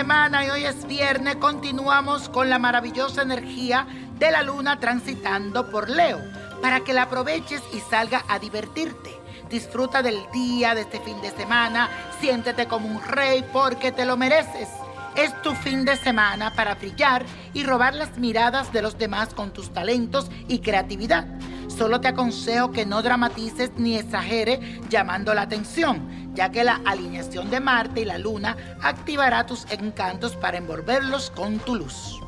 semana y hoy es viernes. Continuamos con la maravillosa energía de la luna transitando por Leo para que la aproveches y salga a divertirte. Disfruta del día, de este fin de semana, siéntete como un rey porque te lo mereces. Es tu fin de semana para brillar y robar las miradas de los demás con tus talentos y creatividad. Solo te aconsejo que no dramatices ni exageres llamando la atención, ya que la alineación de Marte y la Luna activará tus encantos para envolverlos con tu luz.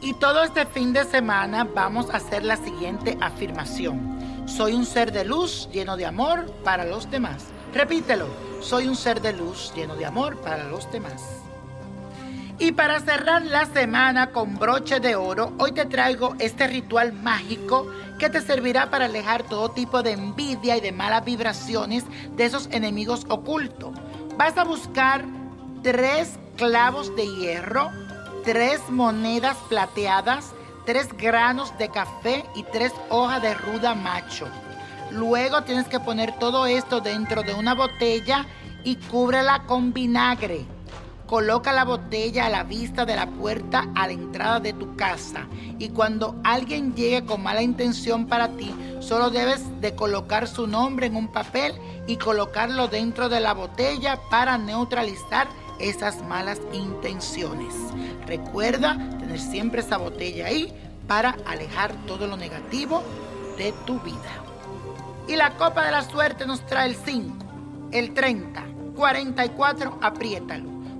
Y todo este fin de semana vamos a hacer la siguiente afirmación. Soy un ser de luz lleno de amor para los demás. Repítelo. Soy un ser de luz lleno de amor para los demás. Y para cerrar la semana con broche de oro, hoy te traigo este ritual mágico que te servirá para alejar todo tipo de envidia y de malas vibraciones de esos enemigos ocultos. Vas a buscar tres clavos de hierro, tres monedas plateadas, tres granos de café y tres hojas de ruda macho. Luego tienes que poner todo esto dentro de una botella y cúbrela con vinagre. Coloca la botella a la vista de la puerta a la entrada de tu casa y cuando alguien llegue con mala intención para ti, solo debes de colocar su nombre en un papel y colocarlo dentro de la botella para neutralizar esas malas intenciones. Recuerda tener siempre esa botella ahí para alejar todo lo negativo de tu vida. Y la copa de la suerte nos trae el 5, el 30, 44, apriétalo,